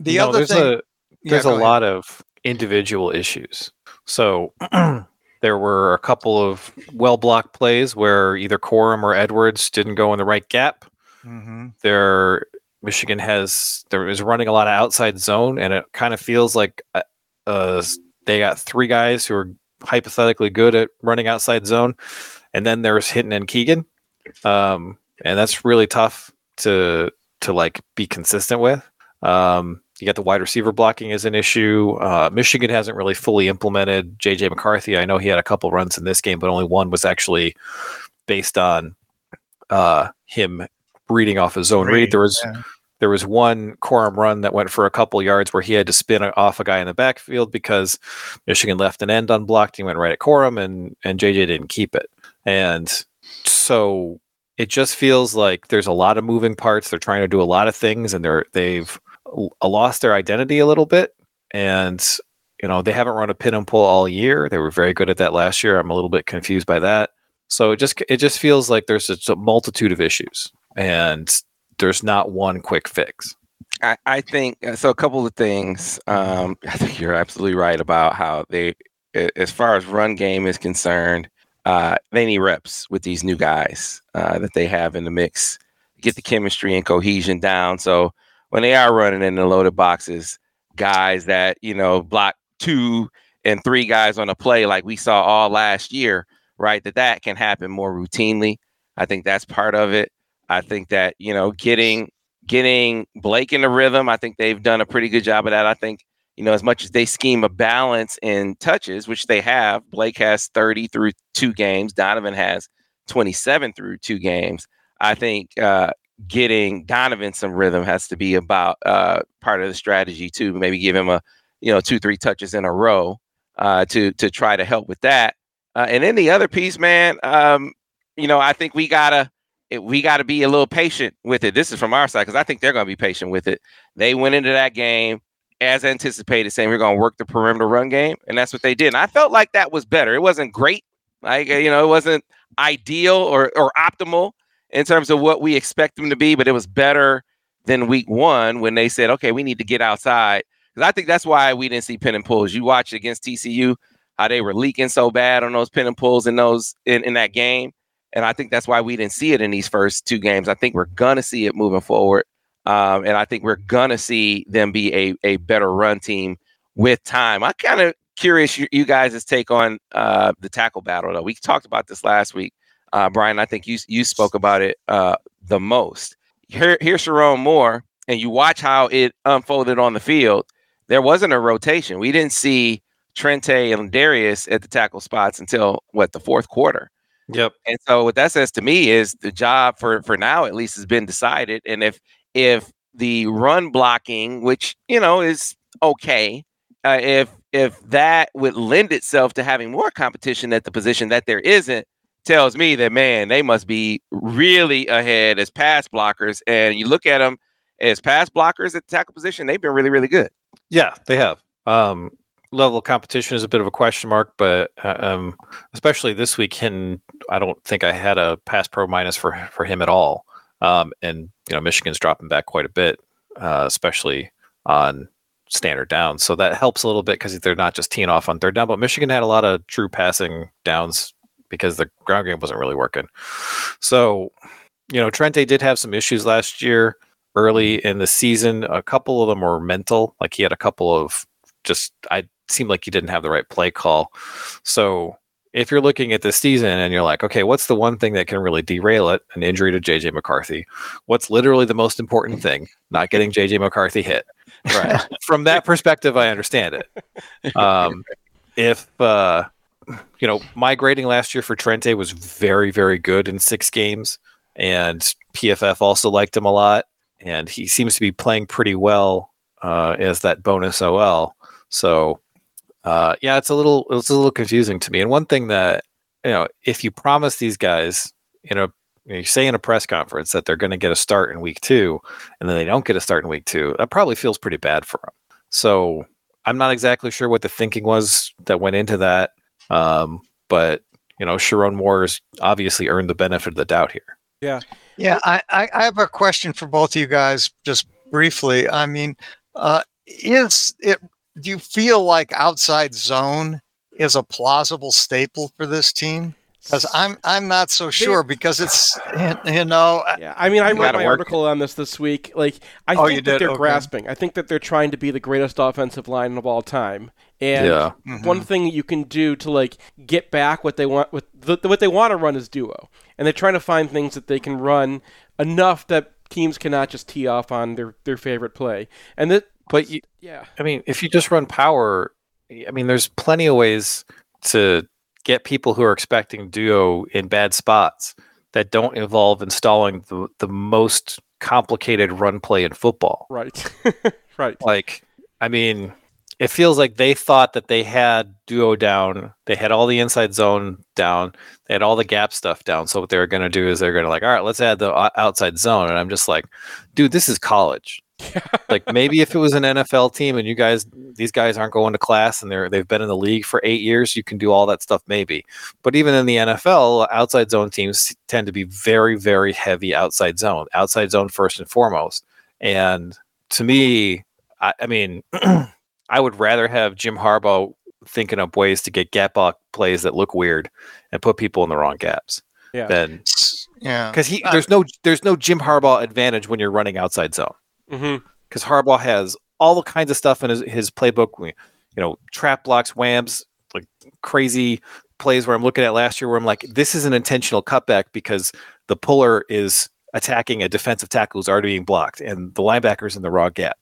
the no, other there's thing, a there's yeah, a lot of individual issues. So there were a couple of well blocked plays where either Corum or Edwards didn't go in the right gap. Mm-hmm. There, Michigan has there is running a lot of outside zone, and it kind of feels like uh, uh, they got three guys who are hypothetically good at running outside zone, and then there's Hinton and Keegan, um, and that's really tough to to like be consistent with. Um, you got the wide receiver blocking as an issue. Uh, Michigan hasn't really fully implemented JJ McCarthy. I know he had a couple runs in this game, but only one was actually based on uh, him reading off a zone read. There was yeah. There was one Corum run that went for a couple yards where he had to spin off a guy in the backfield because Michigan left an end unblocked. He went right at Corum and and JJ didn't keep it. And so it just feels like there's a lot of moving parts. They're trying to do a lot of things and they're they've lost their identity a little bit. And you know they haven't run a pin and pull all year. They were very good at that last year. I'm a little bit confused by that. So it just it just feels like there's a multitude of issues, and there's not one quick fix. I, I think uh, so. A couple of things. Um, I think you're absolutely right about how they, as far as run game is concerned, uh, they need reps with these new guys uh, that they have in the mix. get the chemistry and cohesion down. So when they are running in the loaded boxes, guys that you know block two and three guys on a play like we saw all last year, right? That that can happen more routinely. I think that's part of it. I think that you know getting getting Blake in the rhythm. I think they've done a pretty good job of that. I think you know as much as they scheme a balance in touches, which they have. Blake has 30 through two games. Donovan has 27 through two games. I think uh, getting Donovan some rhythm has to be about uh, part of the strategy too. Maybe give him a you know two three touches in a row uh, to to try to help with that. Uh, and then the other piece, man, um, you know, I think we gotta we gotta be a little patient with it. This is from our side because I think they're gonna be patient with it. They went into that game as anticipated, saying we're gonna work the perimeter run game, and that's what they did. And I felt like that was better. It wasn't great, like you know, it wasn't ideal or or optimal in terms of what we expect them to be, but it was better than week one when they said, okay, we need to get outside. Because I think that's why we didn't see pin and pulls. You watch against TCU, how they were leaking so bad on those pin and pulls in those in, in that game. And I think that's why we didn't see it in these first two games. I think we're gonna see it moving forward. Um, and I think we're gonna see them be a, a better run team with time. I kind of curious you, you guys' take on uh, the tackle battle though. We talked about this last week. Uh, Brian, I think you you spoke about it uh, the most. Here, here's Sherrone Moore, and you watch how it unfolded on the field. There wasn't a rotation. We didn't see Trente and Darius at the tackle spots until what the fourth quarter. Yep. And so what that says to me is the job for for now at least has been decided. And if if the run blocking, which you know is okay, uh, if if that would lend itself to having more competition at the position that there isn't, tells me that man, they must be really ahead as pass blockers. And you look at them as pass blockers at the tackle position, they've been really, really good. Yeah, they have. Um, level of competition is a bit of a question mark, but uh, um, especially this week, and I don't think I had a pass pro minus for for him at all. Um, and you know, Michigan's dropping back quite a bit, uh, especially on standard downs. So that helps a little bit because they're not just teeing off on third down. But Michigan had a lot of true passing downs because the ground game wasn't really working. So, you know, Trente did have some issues last year early in the season. A couple of them were mental, like he had a couple of just I seemed like he didn't have the right play call. So if you're looking at this season and you're like, okay, what's the one thing that can really derail it? An injury to JJ McCarthy. What's literally the most important thing? Not getting JJ McCarthy hit. Right. From that perspective, I understand it. Um, if uh, you know, my last year for Trente was very, very good in six games, and PFF also liked him a lot, and he seems to be playing pretty well uh, as that bonus OL. So, uh, yeah, it's a little it's a little confusing to me. And one thing that you know, if you promise these guys, you know, you say in a press conference that they're going to get a start in week two, and then they don't get a start in week two, that probably feels pretty bad for them. So I'm not exactly sure what the thinking was that went into that. Um, but you know, Sherrone Moore's obviously earned the benefit of the doubt here. Yeah. Yeah, I, I have a question for both of you guys, just briefly. I mean, uh, is it? Do you feel like outside zone is a plausible staple for this team? Because I'm I'm not so sure because it's you know yeah I mean I wrote my work. article on this this week like I oh, think that they're okay. grasping I think that they're trying to be the greatest offensive line of all time and yeah. mm-hmm. one thing you can do to like get back what they want with the, what they want to run is duo and they're trying to find things that they can run enough that teams cannot just tee off on their their favorite play and that but you, yeah I mean if you just run power I mean there's plenty of ways to get people who are expecting duo in bad spots that don't involve installing the, the most complicated run play in football. Right. right. Like, I mean, it feels like they thought that they had duo down. They had all the inside zone down. They had all the gap stuff down. So what they're going to do is they're going to like, all right, let's add the uh, outside zone. And I'm just like, dude, this is college like maybe if it was an NFL team and you guys these guys aren't going to class and they're they've been in the league for 8 years, you can do all that stuff maybe. But even in the NFL, outside zone teams tend to be very very heavy outside zone. Outside zone first and foremost. And to me, I, I mean, I would rather have Jim Harbaugh thinking up ways to get gap block plays that look weird and put people in the wrong gaps. Yeah. Than Yeah. because he Uh, there's no there's no Jim Harbaugh advantage when you're running outside zone Mm-hmm. because Harbaugh has all the kinds of stuff in his, his playbook. You know, trap blocks, whams, like crazy plays where I'm looking at last year where I'm like, this is an intentional cutback because the puller is attacking a defensive tackle who's already being blocked and the linebacker's in the raw gap.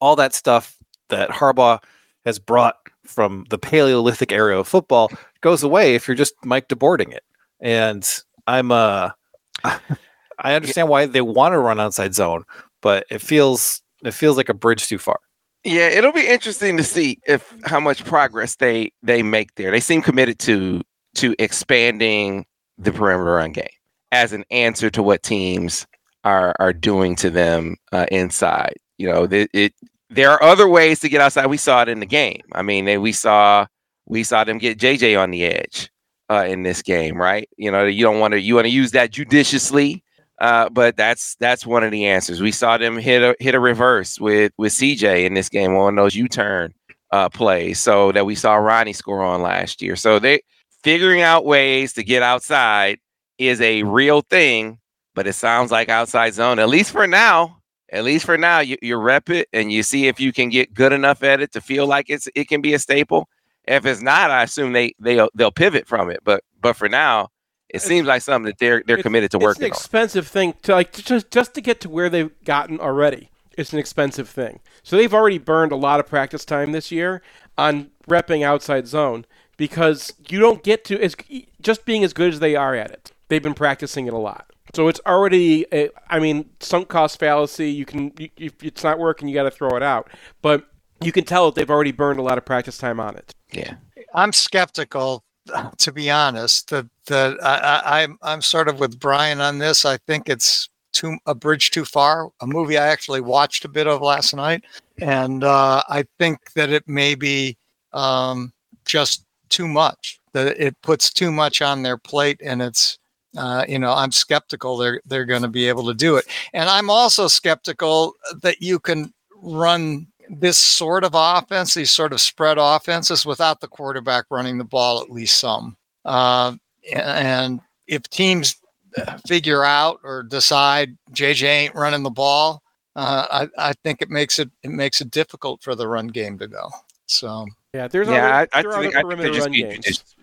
All that stuff that Harbaugh has brought from the Paleolithic era of football goes away if you're just Mike DeBording it. And I'm uh I understand why they want to run outside zone, but it feels it feels like a bridge too far. Yeah, it'll be interesting to see if how much progress they they make there. They seem committed to to expanding the perimeter run game as an answer to what teams are are doing to them uh, inside. You know, it, it there are other ways to get outside. We saw it in the game. I mean, they, we saw we saw them get JJ on the edge uh, in this game, right? You know, you don't want to you want to use that judiciously. Uh, but that's that's one of the answers. We saw them hit a hit a reverse with with CJ in this game on those U turn uh, plays, so that we saw Ronnie score on last year. So they figuring out ways to get outside is a real thing, but it sounds like outside zone, at least for now. At least for now, you, you rep it and you see if you can get good enough at it to feel like it's it can be a staple. If it's not, I assume they they they'll pivot from it. But but for now, it It's- seems like something that they're they're committed to working. On. It's working an on. expensive thing to like to just just to get to where they've gotten already. It's an expensive thing. So they've already burned a lot of practice time this year on repping outside zone because you don't get to as just being as good as they are at it. They've been practicing it a lot. So it's already, a, I mean, sunk cost fallacy. You can, you, if it's not working, you got to throw it out. But you can tell that they've already burned a lot of practice time on it. Yeah. I'm skeptical, to be honest. That that I, I, I'm I'm sort of with Brian on this. I think it's too a bridge too far. A movie I actually watched a bit of last night, and uh, I think that it may be um, just too much. That it puts too much on their plate, and it's uh, you know I'm skeptical they're they're going to be able to do it, and I'm also skeptical that you can run this sort of offense, these sort of spread offenses, without the quarterback running the ball at least some. Uh, and if teams uh, figure out or decide JJ ain't running the ball, uh, I, I think it makes it it makes it difficult for the run game to go. So Yeah, there's yeah, other, I, I there are think, other perimeter run games. judicious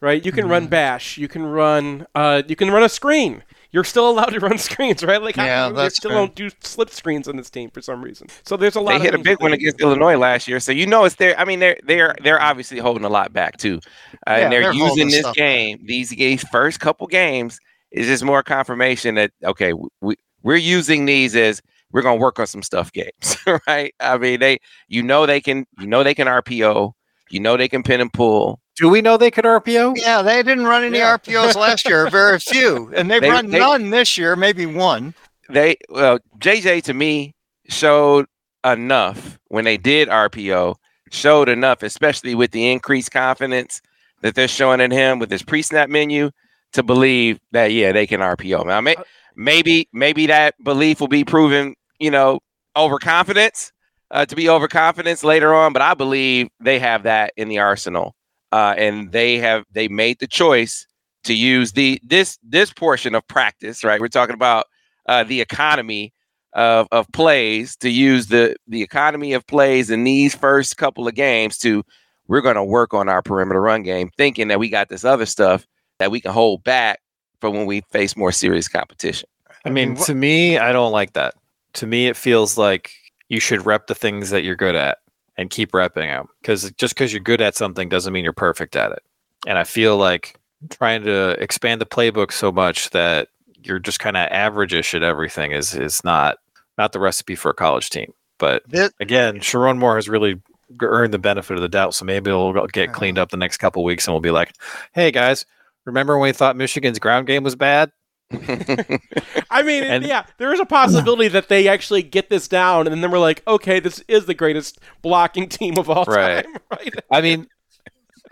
right? You can run bash. You can run. Uh, you can run a screen. You're still allowed to run screens, right? Like Yeah, they still fair. don't do slip screens on this team for some reason. So there's a lot. They of hit a big one against Illinois last year, so you know it's there. I mean, they're they're they're obviously holding a lot back too, uh, Yeah, and they're, they're using this stuff back. game. These these first couple games is just more confirmation that okay, we we're using these as we're gonna work on some stuff games, right? I mean, they you know they can you know they can RPO, you know they can pin and pull. Do we know they could RPO? yeah, they didn't run any Yeah. RPOs last year, very few, and they've They- run they- none this year, maybe one. they well JJ to me showed enough when they did RPO showed enough especially with the increased confidence that they're showing in him with his pre-snap menu to believe that yeah they can RPO now may, maybe maybe that belief will be proven you know overconfidence uh, to be overconfidence later on but I believe they have that in the arsenal uh, and they have they made the choice to use the this this portion of practice right? We're talking about uh, the economy of, of plays to use the the economy of plays in these first couple of games to we're going to work on our perimeter run game thinking that we got this other stuff that we can hold back for when we face more serious competition. I mean, to me, I don't like that. To me, it feels like you should rep the things that you're good at and keep repping them. Because just because you're good at something doesn't mean you're perfect at it. And I feel like trying to expand the playbook so much that you're just kind of average-ish at everything is is not not the recipe for a college team. But This, again, Sherrone Moore has really earned the benefit of the doubt. So maybe it'll get uh-huh. cleaned up the next couple weeks, and we'll be like, "Hey guys, remember when we thought Michigan's ground game was bad? I mean, And- yeah, there is a possibility that they actually get this down, and then we're like, okay, this is the greatest blocking team of all Right. time, right? I mean,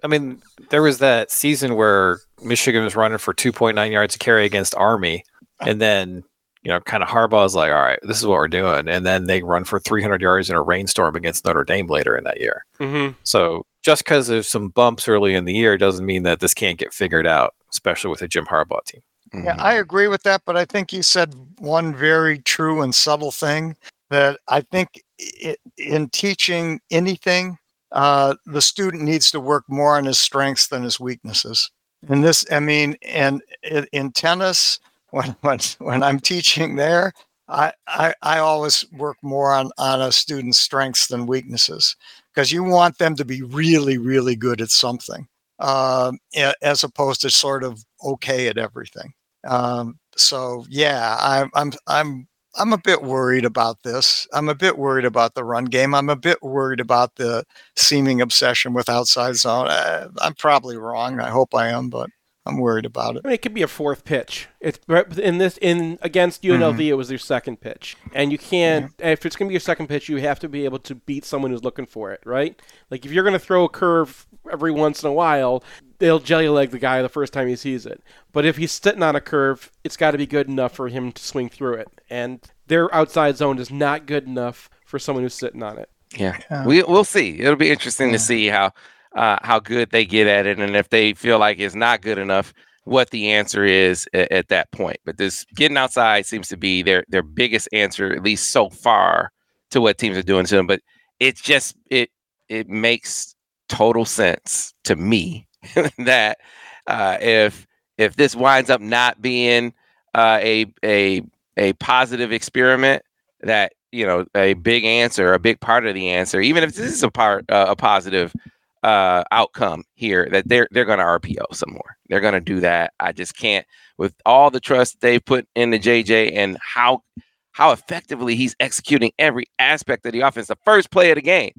I mean, there was that season where Michigan was running for 2.9 yards a carry against Army, and then you know, kind of Harbaugh's like, "All right, this is what we're doing," and then they run for 300 yards in a rainstorm against Notre Dame later in that year. Mm-hmm. So just because there's some bumps early in the year doesn't mean that this can't get figured out, especially with a Jim Harbaugh team. Yeah, I agree with that, but I think you said one very true and subtle thing that I think i in teaching anything, uh, the student needs to work more on his strengths than his weaknesses. And this, I mean, and in, in tennis, when when when I'm teaching there, I, I I always work more on on a student's strengths than weaknesses because you want them to be really really good at something, a- as opposed to sort of okay at everything. Um, so yeah, I'm I'm I'm I'm a bit worried about this. I'm a bit worried about the run game. I'm a bit worried about the seeming obsession with outside zone. Uh, I'm probably wrong. I hope I am, but I'm worried about it. I mean, it could be a fourth pitch. It's in this in against mm-hmm. UNLV. It was their second pitch, and you can't. If it's going to be your second pitch, you have to be able to beat someone who's looking for it, right? Like if you're going to throw a curve every once in a while, they'll jelly leg the guy the first time he sees it. But if he's sitting on a curve, it's got to be good enough for him to swing through it, and their outside zone is not good enough for someone who's sitting on it. Yeah, Yeah. we we'll see. It'll be interesting Yeah. to see how uh, how good they get at it, and if they feel like it's not good enough, what the answer is at, at that point. But this getting outside seems to be their their biggest answer, at least so far, to what teams are doing to them. But it's just it it makes total sense to me that uh, if if this winds up not being uh, a a a positive experiment, that you know a big answer, a big part of the answer, even if this is a part uh, a positive uh, outcome here, that they're they're going to RPO some more. They're going to do that. I just can't with all the trust they put into JJ and how how effectively he's executing every aspect of the offense. The first play of the game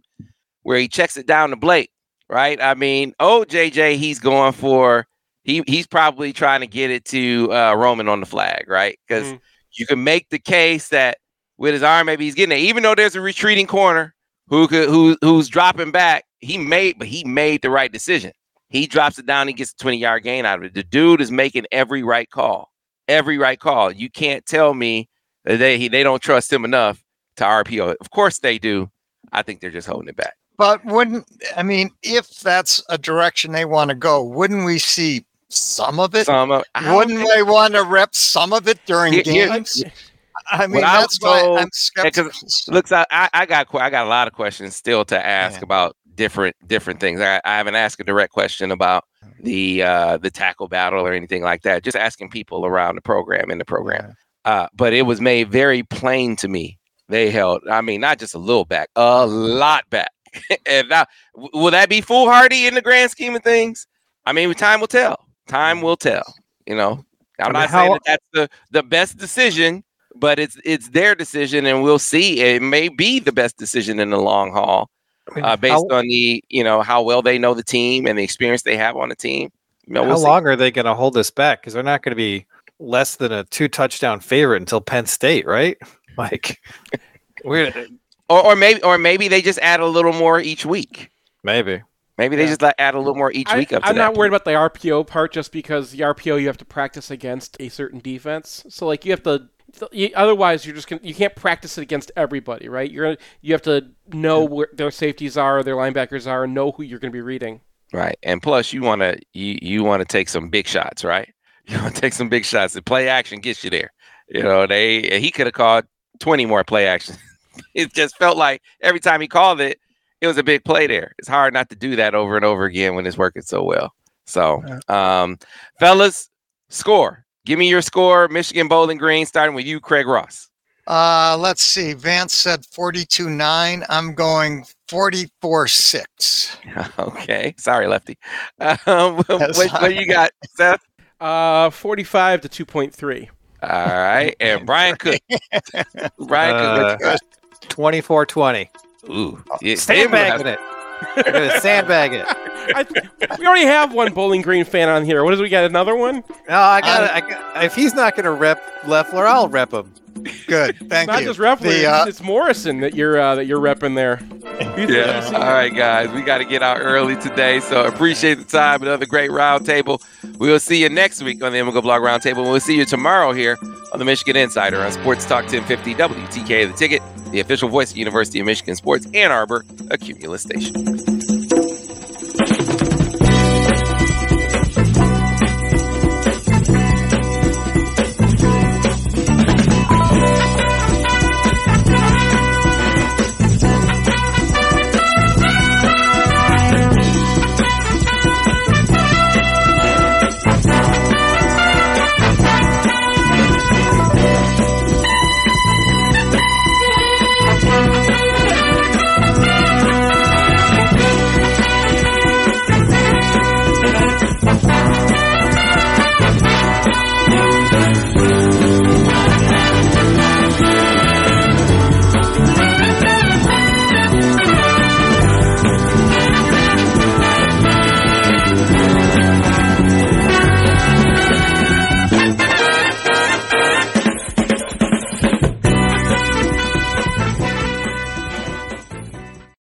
where he checks it down to Blake, right? I mean, oh JJ, he's going for he he's probably trying to get it to uh, Roman on the flag, right? Because Mhm. you can make the case that with his arm, maybe he's getting it, even though there's a retreating corner who could who who's dropping back. He made, but he made the right decision. He drops it down, he gets a 20 yard gain out of it. The dude is making every right call, every right call. You can't tell me that they they don't trust him enough to RPO. Of course they do. I think they're just holding it back. But wouldn't I mean if that's a direction they want to go, wouldn't we see some of it? Some of wouldn't they want to rep some of it during Here- here- games? I mean, I that's would why I'm Yeah, skeptical. looks I, I I got I got a lot of questions still to ask Yeah. about different different things. I, I haven't asked a direct question about the uh the tackle battle or anything like that. Just asking people around the program in the program. Uh, but it was made very plain to me. They held, I mean, not just a little back, a lot back. and now, will that be foolhardy in the grand scheme of things? I mean, time will tell. Time will tell. You know, I'm mean, not saying that that's the the best decision, but it's it's their decision, and we'll see. It may be the best decision in the long haul, uh, based how, on the you know how well they know the team and the experience they have on the team. You know, how we'll see. long are they going to hold this back? Because they're not going to be less than a two touchdown favorite until Penn State, right? Like, we're or or maybe or maybe they just add a little more each week. maybe. Maybe they Yeah. just add a little more each I, week up to I'm that not worried about the RPO part just because the RPO you have to practice against a certain defense. So like you have to. You, otherwise, you're just gonna, you can't practice it against everybody, right? You're gonna, you have to know where their safeties are, their linebackers are, and know who you're going to be reading. Right. And plus you want to you you want to take some big shots, right? You want to take some big shots. The play action gets you there. You know, they he could have called 20 more play action. it just felt like every time he called it, it was a big play there. It's hard not to do that over and over again when it's working so well. So, um fellas, score. Give me your score. Michigan Bowling Green starting with you, Craig Ross. Uh, let's see. Vance said 42 9. I'm going 44 6. okay. Sorry, Lefty. Um, what, That's what you got, Seth? Uh, 45 to 2.3. All right. And Brian Cook. Brian Cook. Uh, 24 20. Ooh, yeah, Sandbagging it. We're to sandbag it. I, we already have one Bowling Green fan on here. What is we got? Another one? No, I got um, I got, If he's not going to rep Loeffler, I'll rep him. Good. Thank Not you. just Reffler. The, uh, it's Morrison that you're uh, that you're repping there. Yeah. All right, guys. We got to get out early today. So appreciate the time. Another great roundtable. We will see you next week on the MGoBlog Roundtable. We'll see you tomorrow here on the Michigan Insider on Sports Talk 1050 WTK The Ticket, the official voice of University of Michigan Sports Ann Arbor, a Cumulus station.